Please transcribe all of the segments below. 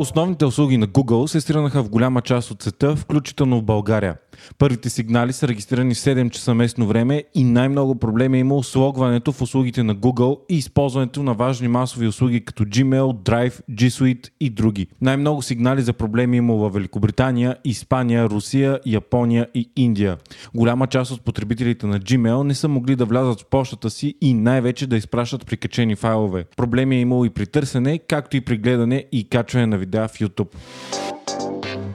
Основните услуги на Google се стренаха в голяма част от света, включително в България. Първите сигнали са регистрирани в 7 часа местно време и най-много проблеми е имало слогването в услугите на Google и използването на важни масови услуги като Gmail, Drive, G Suite и други. Най-много сигнали за проблеми е имало в Великобритания, Испания, Русия, Япония и Индия. Голяма част от потребителите на Gmail не са могли да влязат в почтата си и най-вече да изпращат прикачени файлове. Проблеми е имало и при търсене, както и при гледане и качване на видеа в YouTube.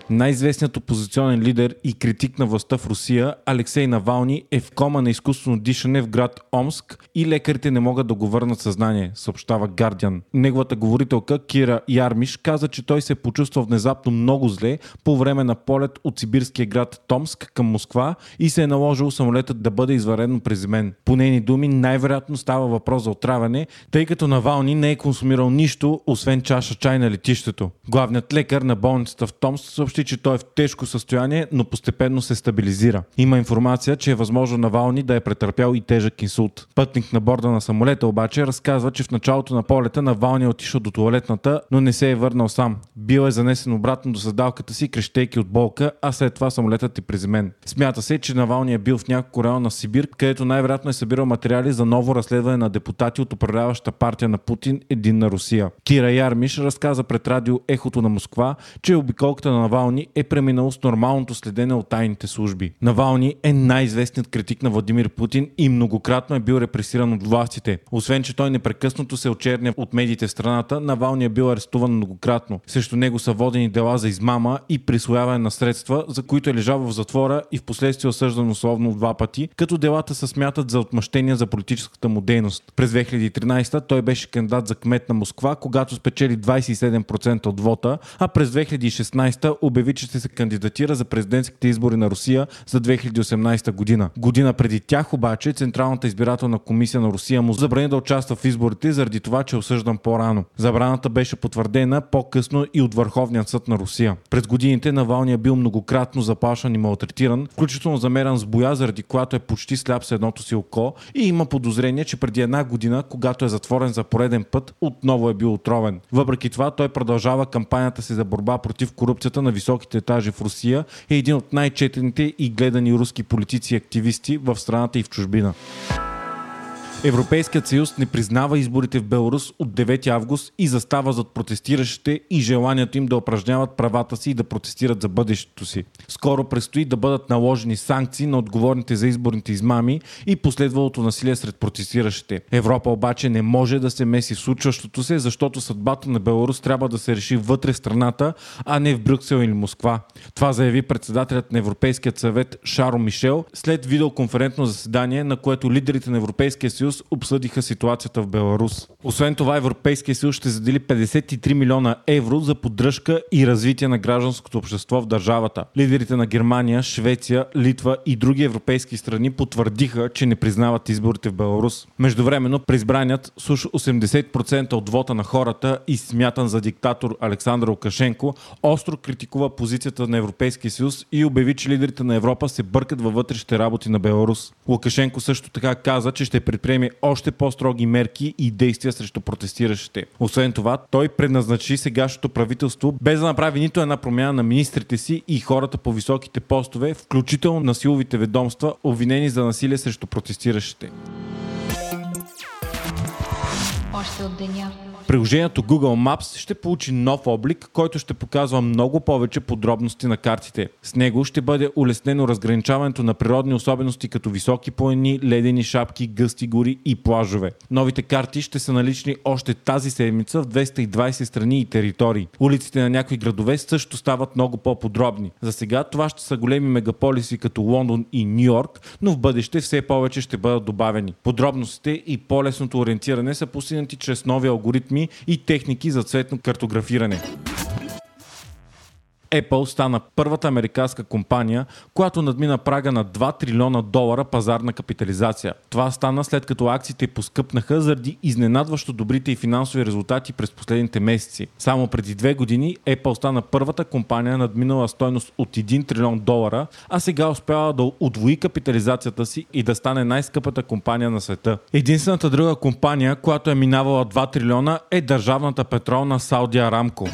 Най-известният опозиционен лидер и критик на властта в Русия, Алексей Навални, е в кома на изкуствено дишане в град Омск и лекарите не могат да го върнат съзнание, съобщава Гардиан. Неговата говорителка Кира Ярмиш каза, че той се почувства внезапно много зле по време на полет от сибирския град Томск към Москва и се е наложил самолетът да бъде изварено през мен. По нейни думи, най-вероятно става въпрос за отравяне, тъй като Навални не е консумирал нищо, освен чаша чай на летището. Главният лекар на болницата в Томск съобщи, че той е в тежко състояние, но постепенно се стабилизира. Има информация, че е възможно Навални да е претърпял и тежък инсулт. Пътник на борда на самолета обаче разказва, че в началото на полета Навални е отишъл до туалетната, но не се е върнал сам. Бил е занесен обратно до седалката си, крещейки от болка, а след това самолетът е приземен. Смята се, че Навални е бил в няколко района в Сибир, където най-вероятно е събирал материали за ново разследване на депутати от управляваща партия на Путин Един на Русия. Кира Ярмиш разказа пред радио Ехото на Москва, че обиколката на Навални е преминало с нормалното следене от тайните служби. Навални е най-известният критик на Владимир Путин и многократно е бил репресиран от властите. Освен, че той непрекъснато се очерня от медиите в страната, Навални е бил арестуван многократно. Срещу него са водени дела за измама и присвояване на средства, за които е лежал в затвора и в последствие осъждан условно два пъти, като делата се смятат за отмъщение за политическата му дейност. През 2013 той беше кандидат за кмет на Москва, когато спечели 27% от вота, а през 2016 обяви, че ще се кандидатира за президентските избори на Русия за 2018 година. Година преди тях обаче Централната избирателна комисия на Русия му забрани да участва в изборите заради това, че е осъждан по-рано. Забраната беше потвърдена по-късно и от Върховният съд на Русия. През годините Навалния е бил многократно заплашван и малтретиран, включително замеран с боя, заради която е почти сляп с едното си око и има подозрение, че преди една година, когато е затворен за пореден път, отново е бил отровен. Въпреки това, той продължава кампанията си за борба против корупцията на високите етажи в Русия е един от най-четените и гледани руски политици и активисти в страната и в чужбина. Европейският съюз не признава изборите в Беларус от 9 август и застава зад протестиращите и желанието им да упражняват правата си и да протестират за бъдещето си. Скоро предстои да бъдат наложени санкции на отговорните за изборните измами и последвалото насилие сред протестиращите. Европа обаче не може да се меси в случващото се, защото съдбата на Беларус трябва да се реши вътре в страната, а не в Брюксел или Москва. Това заяви председателят на Европейският съвет Шаро Мишел след видеоконферентно заседание, на което лидерите на Европейския съюз обсъдиха ситуацията в Беларус. Освен това, Европейския съюз ще задели 53 милиона евро за поддръжка и развитие на гражданското общество в държавата. Лидерите на Германия, Швеция, Литва и други европейски страни потвърдиха, че не признават изборите в Беларус. Междувременно, преизбраният с уж 80% от вота на хората и смятан за диктатор Александър Лукашенко остро критикува позицията на Европейския съюз и обяви, че лидерите на Европа се бъркат във вътрешните работи на Беларус. Лукашенко също така каза, че ще предприеме още по-строги мерки и действия срещу протестиращите. Освен това, той предназначи сегашното правителство без да направи нито една промяна на министрите си и хората по високите постове, включително на силовите ведомства, обвинени за насилие срещу протестиращите. Още от деня. Приложението Google Maps ще получи нов облик, който ще показва много повече подробности на картите. С него ще бъде улеснено разграничаването на природни особености като високи планини, ледени шапки, гъсти гори и плажове. Новите карти ще са налични още тази седмица в 220 страни и територии. Улиците на някои градове също стават много по-подробни. За сега това ще са големи мегаполиси като Лондон и Нью Йорк, но в бъдеще все повече ще бъдат добавени. Подробностите и по-лесното ориентиране са постигнати чрез нови алгоритми и техники за цветно картографиране. Apple стана първата американска компания, която надмина прага на 2 трилиона долара пазарна капитализация. Това стана след като акциите поскъпнаха заради изненадващо добрите и финансови резултати през последните месеци. Само преди две години Apple стана първата компания надминала стойност от 1 трилион долара, а сега успява да удвои капитализацията си и да стане най-скъпата компания на света. Единствената друга компания, която е минавала 2 трилиона е държавната петролна Сауди Арамко.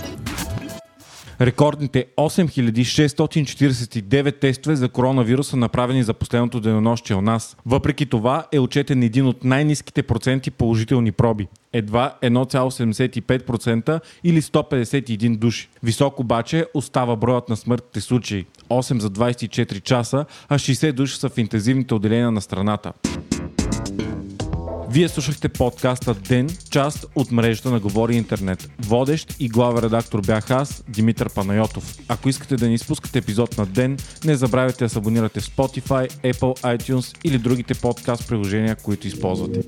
Рекордните 8649 тестове за коронавируса направени за последното денонощие у нас. Въпреки това е отчетен един от най-низките проценти положителни проби. Едва 1,75% или 151 души. Висок обаче остава броят на смъртните случаи. 8 за 24 часа, а 60 души са в интензивните отделения на страната. Вие слушахте подкаста Ден, част от мрежата на Говори Интернет. Водещ и главен редактор бях аз, Димитър Панайотов. Ако искате да не изпускате епизод на Ден, не забравяйте да се абонирате в Spotify, Apple, iTunes или другите подкаст приложения, които използвате.